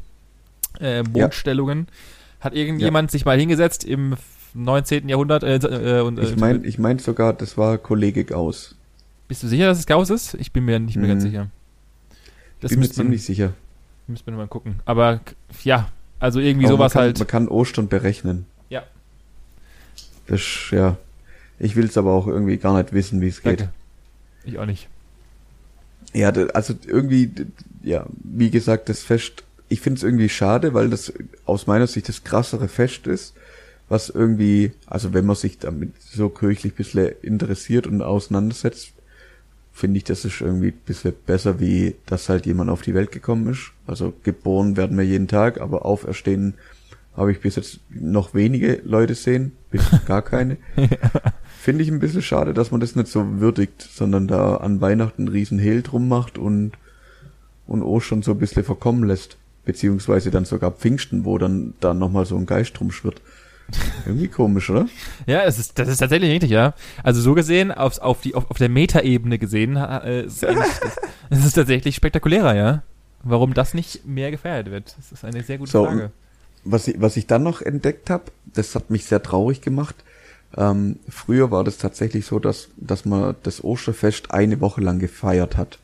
äh, Mondstellungen. Ja. Hat irgendjemand ja. sich mal hingesetzt im 19. Jahrhundert? Äh, äh, und, ich meine ich mein sogar, das war Kollege Gauss. Bist du sicher, dass es Gauss ist? Ich bin mir nicht mehr mhm. ganz sicher. Das bin mir ziemlich sicher. Müssen wir mal gucken. Aber ja, also irgendwie Aber sowas man kann, halt. Man kann Ostern berechnen. Ja. Das, ja. Ich will es aber auch irgendwie gar nicht wissen, wie es geht. Ich auch nicht. Ja, also irgendwie, ja, wie gesagt, das Fest, ich finde es irgendwie schade, weil das aus meiner Sicht das krassere Fest ist, was irgendwie, also wenn man sich damit so kirchlich bisschen interessiert und auseinandersetzt, finde ich, das ist irgendwie ein bisschen besser, wie dass halt jemand auf die Welt gekommen ist. Also geboren werden wir jeden Tag, aber auferstehen habe ich bis jetzt noch wenige Leute sehen, bis gar keine. *laughs* Finde ich ein bisschen schade, dass man das nicht so würdigt, sondern da an Weihnachten einen riesen Hehl drum macht und, und Ostern so ein bisschen verkommen lässt. Beziehungsweise dann sogar Pfingsten, wo dann da nochmal so ein Geist rumschwirrt. *laughs* Irgendwie komisch, oder? Ja, es ist, das ist tatsächlich richtig, ja. Also so gesehen, aufs, auf, die, auf, auf der Metaebene gesehen, äh, ist *laughs* es ist tatsächlich spektakulärer, ja. Warum das nicht mehr gefeiert wird, das ist eine sehr gute so, Frage. Was ich, was ich dann noch entdeckt habe, das hat mich sehr traurig gemacht, ähm, früher war das tatsächlich so, dass, dass man das Osterfest eine Woche lang gefeiert hat.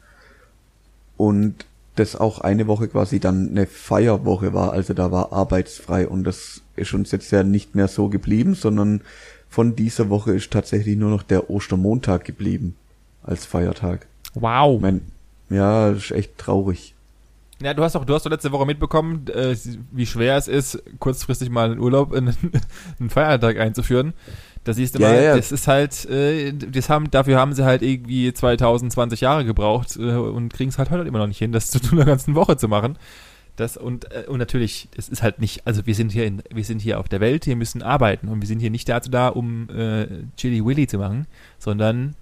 Und das auch eine Woche quasi dann eine Feierwoche war, also da war arbeitsfrei und das ist uns jetzt ja nicht mehr so geblieben, sondern von dieser Woche ist tatsächlich nur noch der Ostermontag geblieben als Feiertag. Wow. Ich mein, ja, das ist echt traurig. Ja, du hast doch, du hast doch letzte Woche mitbekommen, äh, wie schwer es ist, kurzfristig mal einen Urlaub in *laughs* einen Feiertag einzuführen. Da siehst du ja, mal, ja, das ist halt, äh, das haben, dafür haben sie halt irgendwie 2020 Jahre gebraucht äh, und kriegen es halt heute immer noch nicht hin, das zu tun, *laughs* einer ganzen Woche zu machen. Das und, äh, und natürlich, es ist halt nicht, also wir sind hier in, wir sind hier auf der Welt, wir müssen arbeiten und wir sind hier nicht dazu da, um äh, Chili Willy zu machen, sondern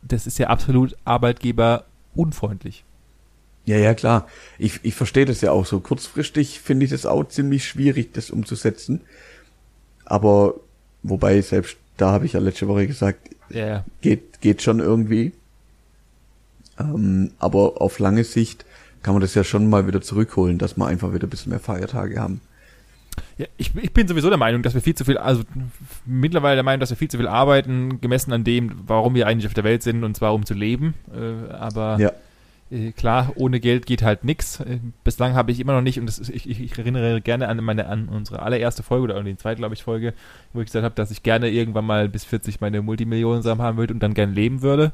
das ist ja absolut Arbeitgeber unfreundlich. Ja, ja, klar. Ich, ich verstehe das ja auch so. Kurzfristig finde ich das auch ziemlich schwierig, das umzusetzen. Aber Wobei, selbst da habe ich ja letzte Woche gesagt, yeah. geht, geht schon irgendwie. Ähm, aber auf lange Sicht kann man das ja schon mal wieder zurückholen, dass wir einfach wieder ein bisschen mehr Feiertage haben. Ja, ich, ich bin sowieso der Meinung, dass wir viel zu viel, also mittlerweile der Meinung, dass wir viel zu viel arbeiten, gemessen an dem, warum wir eigentlich auf der Welt sind, und zwar um zu leben. Äh, aber ja. Äh, klar, ohne Geld geht halt nix. Äh, bislang habe ich immer noch nicht, und das, ich, ich, erinnere gerne an meine an unsere allererste Folge oder an die zweite, glaube ich, Folge, wo ich gesagt habe, dass ich gerne irgendwann mal bis 40 meine Multimillionen haben würde und dann gerne leben würde.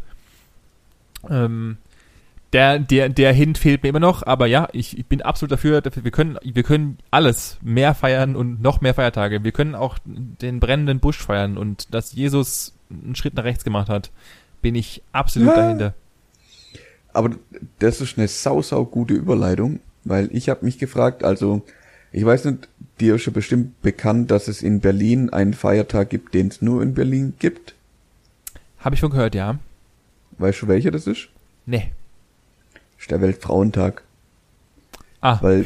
Ähm, der, der, der Hint fehlt mir immer noch, aber ja, ich, ich bin absolut dafür, dafür, wir können, wir können alles mehr feiern und noch mehr Feiertage. Wir können auch den brennenden Busch feiern und dass Jesus einen Schritt nach rechts gemacht hat, bin ich absolut ja. dahinter. Aber das ist eine sau, sau gute Überleitung, weil ich habe mich gefragt, also ich weiß nicht, dir ist schon bestimmt bekannt, dass es in Berlin einen Feiertag gibt, den es nur in Berlin gibt. Habe ich schon gehört, ja. Weißt du, welcher das ist? Nee. Ist der Weltfrauentag. Ah. Weil,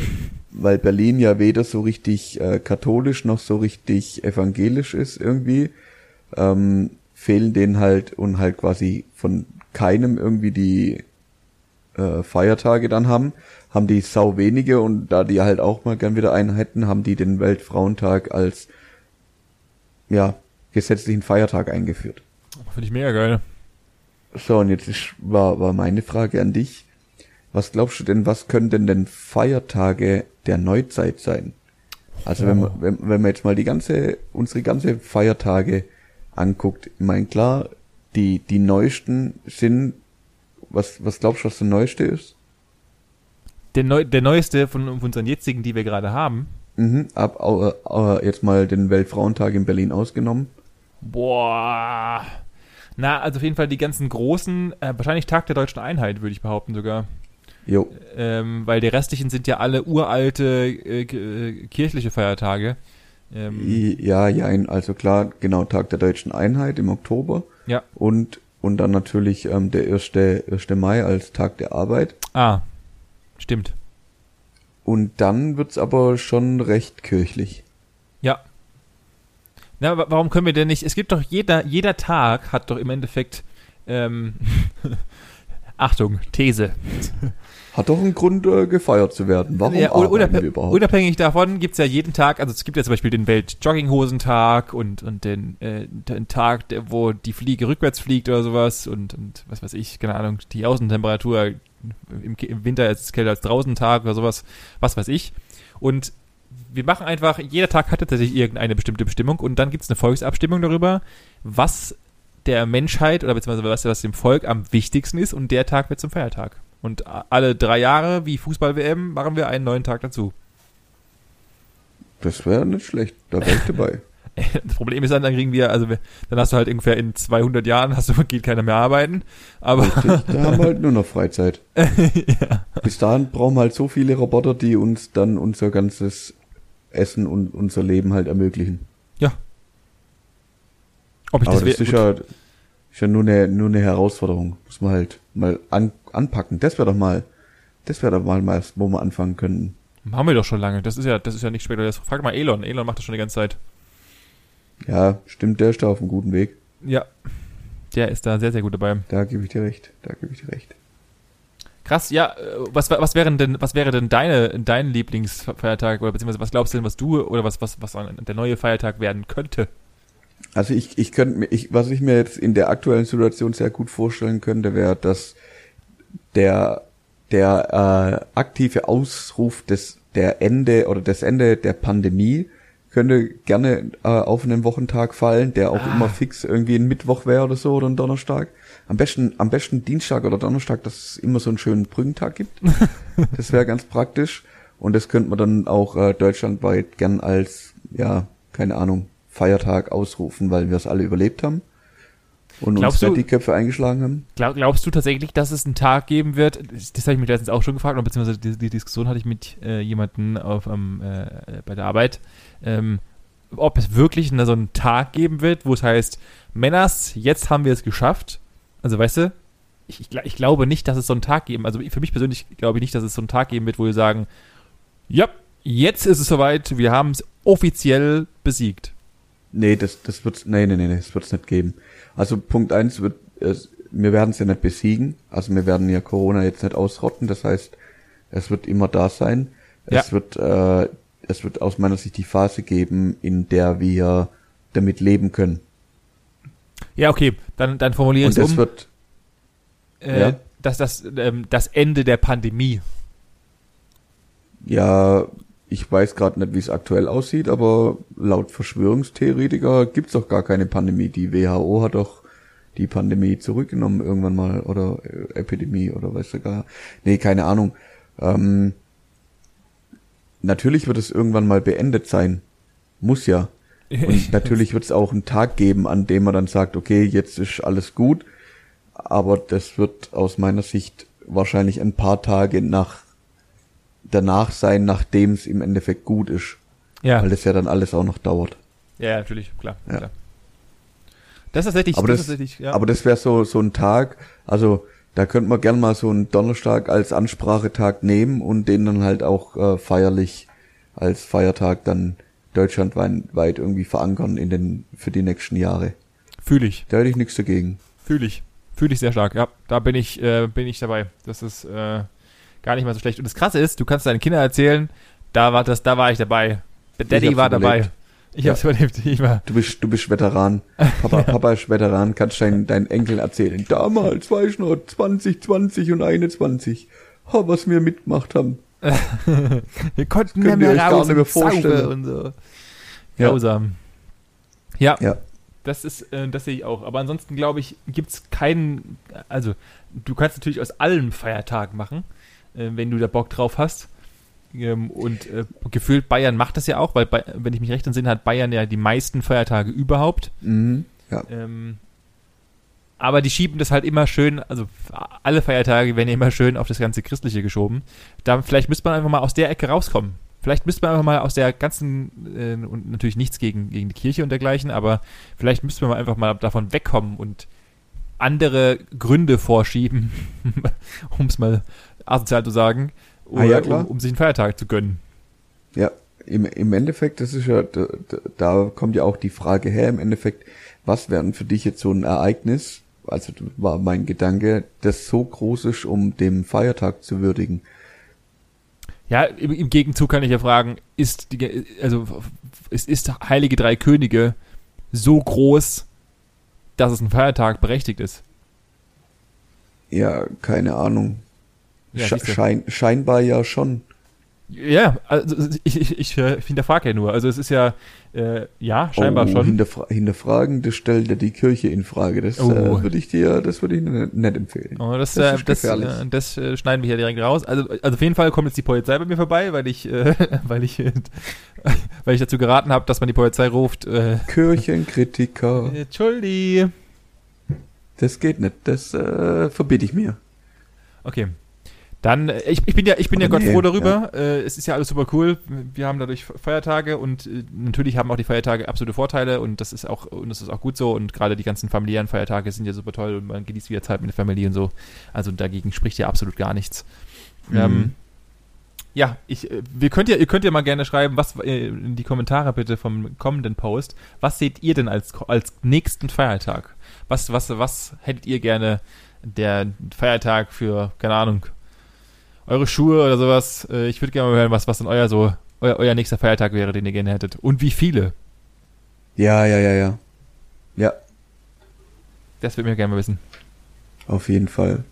weil Berlin ja weder so richtig äh, katholisch noch so richtig evangelisch ist irgendwie, ähm, fehlen denen halt und halt quasi von keinem irgendwie die äh, Feiertage dann haben, haben die sau wenige und da die halt auch mal gern wieder einen hätten, haben die den Weltfrauentag als ja, gesetzlichen Feiertag eingeführt. Finde ich mega geil. So, und jetzt ist, war, war meine Frage an dich. Was glaubst du denn, was können denn denn Feiertage der Neuzeit sein? Also oh. wenn, man, wenn, wenn man jetzt mal die ganze, unsere ganze Feiertage anguckt, ich meine klar, die, die neuesten sind was, was glaubst du, was der neueste ist? Der, neu, der neueste von, von unseren jetzigen, die wir gerade haben. Mhm, ab äh, äh, jetzt mal den Weltfrauentag in Berlin ausgenommen. Boah. Na, also auf jeden Fall die ganzen großen, äh, wahrscheinlich Tag der deutschen Einheit, würde ich behaupten sogar. Jo. Ähm, weil die restlichen sind ja alle uralte äh, äh kirchliche Feiertage. Ähm, ja, ja, also klar, genau, Tag der deutschen Einheit im Oktober. Ja. Und und dann natürlich ähm, der 1. 1. Mai als Tag der Arbeit. Ah, stimmt. Und dann wird's aber schon recht kirchlich. Ja. Na, warum können wir denn nicht? Es gibt doch jeder, jeder Tag hat doch im Endeffekt, ähm, *laughs* Achtung, These. Hat doch einen Grund, äh, gefeiert zu werden. Warum ja, unabhängig, wir überhaupt? Unabhängig davon gibt's ja jeden Tag, also es gibt ja zum Beispiel den Welt-Jogginghosentag und, und den, äh, den Tag, der, wo die Fliege rückwärts fliegt oder sowas und, und was weiß ich, keine Ahnung, die Außentemperatur im, im Winter ist es kälter als draußen Tag oder sowas, was weiß ich. Und wir machen einfach, jeder Tag hat tatsächlich irgendeine bestimmte Bestimmung und dann gibt's eine Volksabstimmung darüber, was der Menschheit oder beziehungsweise was, was dem Volk am wichtigsten ist und der Tag wird zum Feiertag. Und alle drei Jahre, wie Fußball-WM, machen wir einen neuen Tag dazu. Das wäre nicht schlecht, da wäre ich dabei. *laughs* Das Problem ist dann, dann kriegen wir, also dann hast du halt ungefähr in 200 Jahren, hast du, *laughs* geht keiner mehr arbeiten. Aber Richtig, da haben wir halt nur noch Freizeit. *laughs* ja. Bis dahin brauchen wir halt so viele Roboter, die uns dann unser ganzes Essen und unser Leben halt ermöglichen. Ja. Ob ich Aber das, das ist ja, ist ja nur eine, nur eine Herausforderung. Muss man halt mal an, anpacken. Das wäre doch mal, das wäre doch mal, mal, wo wir anfangen könnten. Haben wir doch schon lange. Das ist ja, das ist ja nicht später. Frag mal Elon. Elon macht das schon die ganze Zeit. Ja, stimmt, der ist da auf einem guten Weg. Ja. Der ist da sehr, sehr gut dabei. Da gebe ich dir recht. Da gebe ich dir recht. Krass, ja, äh, was, was wären denn, was wäre denn deine, dein Lieblingsfeiertag oder beziehungsweise was glaubst du denn, was du oder was, was, was der neue Feiertag werden könnte? Also ich, ich könnte mir, ich, was ich mir jetzt in der aktuellen Situation sehr gut vorstellen könnte, wäre, dass der, der äh, aktive Ausruf des der Ende oder das Ende der Pandemie könnte gerne äh, auf einen Wochentag fallen, der auch ah. immer fix irgendwie ein Mittwoch wäre oder so oder ein Donnerstag. Am besten, am besten Dienstag oder Donnerstag, dass es immer so einen schönen Brückentag gibt. *laughs* das wäre ganz praktisch. Und das könnte man dann auch äh, deutschlandweit gern als, ja, keine Ahnung, Feiertag ausrufen, weil wir es alle überlebt haben und glaubst uns du, die Köpfe eingeschlagen haben. Glaub, glaubst du tatsächlich, dass es einen Tag geben wird? Das habe ich mich letztens auch schon gefragt, beziehungsweise die, die Diskussion hatte ich mit äh, jemandem auf, ähm, äh, bei der Arbeit, ähm, ob es wirklich so einen Tag geben wird, wo es heißt, Männers, jetzt haben wir es geschafft. Also weißt du, ich, ich, ich, glaube nicht, dass es so einen Tag geben, also für mich persönlich glaube ich nicht, dass es so einen Tag geben wird, wo wir sagen, ja, jetzt ist es soweit, wir haben es offiziell besiegt. Nee, das, das wird's, nee, nee, nee, das wird's nicht geben. Also Punkt eins wird, es, wir werden es ja nicht besiegen. Also wir werden ja Corona jetzt nicht ausrotten. Das heißt, es wird immer da sein. Ja. Es wird, äh, es wird aus meiner Sicht die Phase geben, in der wir damit leben können. Ja, okay, dann, dann formuliere ich es um. Wird, äh, ja? dass das, ähm, das Ende der Pandemie. Ja, ich weiß gerade nicht, wie es aktuell aussieht, aber laut Verschwörungstheoretiker gibt es doch gar keine Pandemie. Die WHO hat doch die Pandemie zurückgenommen irgendwann mal oder äh, Epidemie oder weiß du gar. Nee, keine Ahnung. Ähm, natürlich wird es irgendwann mal beendet sein. Muss ja. Und *laughs* natürlich wird es auch einen Tag geben, an dem man dann sagt, okay, jetzt ist alles gut. Aber das wird aus meiner Sicht wahrscheinlich ein paar Tage nach danach sein, nachdem es im Endeffekt gut ist. Ja. Weil das ja dann alles auch noch dauert. Ja, natürlich, klar. Ja. klar. Das ist tatsächlich, aber das, das, tatsächlich, ja. aber das wäre so, so ein Tag, also da könnte man gern mal so einen Donnerstag als Ansprachetag nehmen und den dann halt auch äh, feierlich als Feiertag dann deutschlandweit irgendwie verankern in den, für die nächsten Jahre. Fühle ich. Da hätte ich nichts dagegen. Fühle ich. Fühle ich sehr stark, ja. Da bin ich, äh, bin ich dabei. Das ist, äh, gar nicht mal so schlecht. Und das Krasse ist, du kannst deinen Kindern erzählen, da war das, da war ich dabei. Daddy war überlebt. dabei. Ich ja. hab's überlebt. Ich war. Du bist, du bist Veteran. Papa, ja. *laughs* Papa ist Veteran. Kannst deinen, deinen Enkeln erzählen. Damals war ich noch 20, 20 und 21. Oh, was wir mitgemacht haben. *laughs* wir konnten nicht mehr raus gar nicht mehr vorstellen. und so. Grausam. Ja. ja. Das ist, äh, das sehe ich auch. Aber ansonsten glaube ich, gibt's keinen, also du kannst natürlich aus allem Feiertag machen äh, wenn du da Bock drauf hast. Ähm, und äh, gefühlt Bayern macht das ja auch, weil, bei, wenn ich mich recht entsinne, hat Bayern ja die meisten Feiertage überhaupt. Mhm, ja. Ähm, aber die schieben das halt immer schön, also alle Feiertage werden ja immer schön auf das ganze Christliche geschoben. Da vielleicht müsste man einfach mal aus der Ecke rauskommen. Vielleicht müsste man einfach mal aus der ganzen, äh, und natürlich nichts gegen, gegen die Kirche und dergleichen, aber vielleicht müsste man einfach mal davon wegkommen und andere Gründe vorschieben, *laughs* um es mal asozial zu sagen, oder, ah, ja, um, um, sich einen Feiertag zu gönnen. Ja, im, im Endeffekt, das ist ja, da, da kommt ja auch die Frage her, im Endeffekt, was wäre für dich jetzt so ein Ereignis, also war mein Gedanke, das so groß ist, um den Feiertag zu würdigen? Ja, im, im Gegenzug kann ich ja fragen, ist die, also ist, ist Heilige Drei Könige so groß, dass es ein Feiertag berechtigt ist? Ja, keine Ahnung. Ja, Schein, scheinbar ja schon. Ja, also ich, ich, ich äh, hinterfrage ja nur. Also es ist ja, äh, ja, scheinbar oh, schon. Hinterfra hinterfragen, das stellt ja die Kirche in Frage. Das oh. äh, würde ich dir, das würde ich nicht empfehlen. Oh, das, das, äh, das, äh, das äh, schneiden wir hier direkt raus. Also, also auf jeden Fall kommt jetzt die Polizei bei mir vorbei, weil ich, äh, *laughs* weil ich, äh, *laughs* weil ich dazu geraten habe, dass man die Polizei ruft. Äh, Kirchenkritiker. Entschuldi. Das geht nicht. Das äh, verbiete ich mir. Okay. Dann, äh, ich, ich bin ja, ich bin ja Gott froh darüber. Ja. Äh, es ist ja alles super cool. Wir haben dadurch Feiertage und äh, natürlich haben auch die Feiertage absolute Vorteile und das ist auch, und das ist auch gut so. Und gerade die ganzen familiären Feiertage sind ja super toll und man genießt wieder Zeit mit der Familie und so. Also dagegen spricht ja absolut gar nichts. Mhm. Ähm, ja, ich, äh, wir könnt ja, ihr könnt ja mal gerne schreiben, was in die Kommentare bitte vom kommenden Post. Was seht ihr denn als, als nächsten Feiertag? Was, was, was hättet ihr gerne der Feiertag für, keine Ahnung, eure Schuhe oder sowas. Äh, ich würde gerne mal hören, was, was denn euer so, euer, euer nächster Feiertag wäre, den ihr gerne hättet. Und wie viele. Ja, ja, ja, ja. Ja. Das würde mir gerne mal wissen. Auf jeden Fall.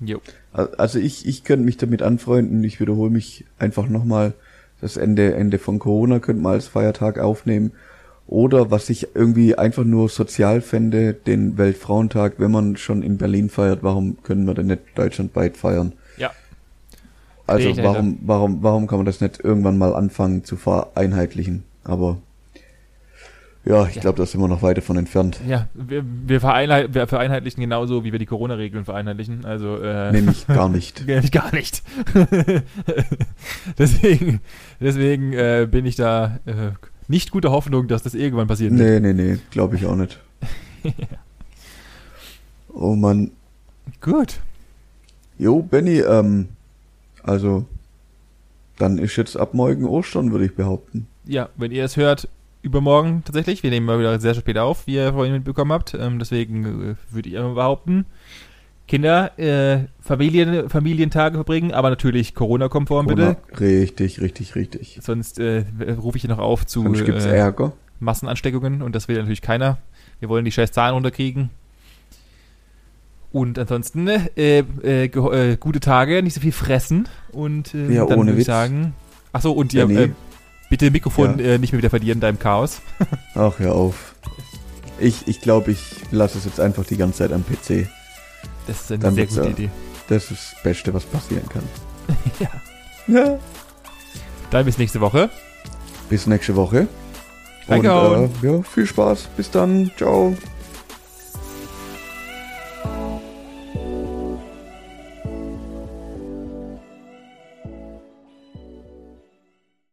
Jo. Also ich, ich könnte mich damit anfreunden, ich wiederhole mich einfach nochmal, das Ende, Ende von Corona könnte man als Feiertag aufnehmen. Oder was ich irgendwie einfach nur sozial fände, den Weltfrauentag, wenn man schon in Berlin feiert, warum können wir denn nicht deutschlandweit feiern? Also warum, warum, warum kann man das nicht irgendwann mal anfangen zu vereinheitlichen? Aber ja, ich ja. glaube, da sind wir noch weiter von entfernt. Ja, wir, wir, vereinheit, wir vereinheitlichen genauso, wie wir die Corona-Regeln vereinheitlichen. Also, äh, Nämlich *laughs* gar nicht. *laughs* Nämlich gar nicht. *laughs* deswegen deswegen äh, bin ich da äh, nicht guter Hoffnung, dass das irgendwann passiert. Nee, nee, nee, glaube ich auch nicht. ja. Oh Mann. Gut. Jo, Benny, ähm, also, dann ist jetzt ab morgen Ostern, würde ich behaupten. Ja, wenn ihr es hört, übermorgen tatsächlich. Wir nehmen mal wieder sehr spät auf, wie ihr vorhin mitbekommen habt. Ähm, deswegen äh, würde ich immer behaupten, Kinder, äh, Familien, Familientage verbringen, aber natürlich Corona-konform bitte. Richtig, richtig, richtig. Sonst äh, rufe ich hier noch auf zu Sonst gibt's äh, Ärger. Massenansteckungen und das will natürlich keiner. Wir wollen die scheiß Zahlen runterkriegen. Und ansonsten äh, äh, äh, gute Tage, nicht so viel fressen und äh, ja, dann würde ich sagen. Achso, und ja, nee. Bitte Mikrofon ja. äh, nicht mehr wieder verlieren, deinem Chaos. *laughs* Ach, hör auf. Ich glaube, ich, glaub, ich lasse es jetzt einfach die ganze Zeit am PC. Das ist eine Dann sehr gute ja, Idee. Das ist das Beste, was passieren kann. *laughs* ja. Ja. Dann bis nächste Woche. Bis nächste Woche. Danke. Und, äh, ja, viel Spaß. Bis dann. Ciao.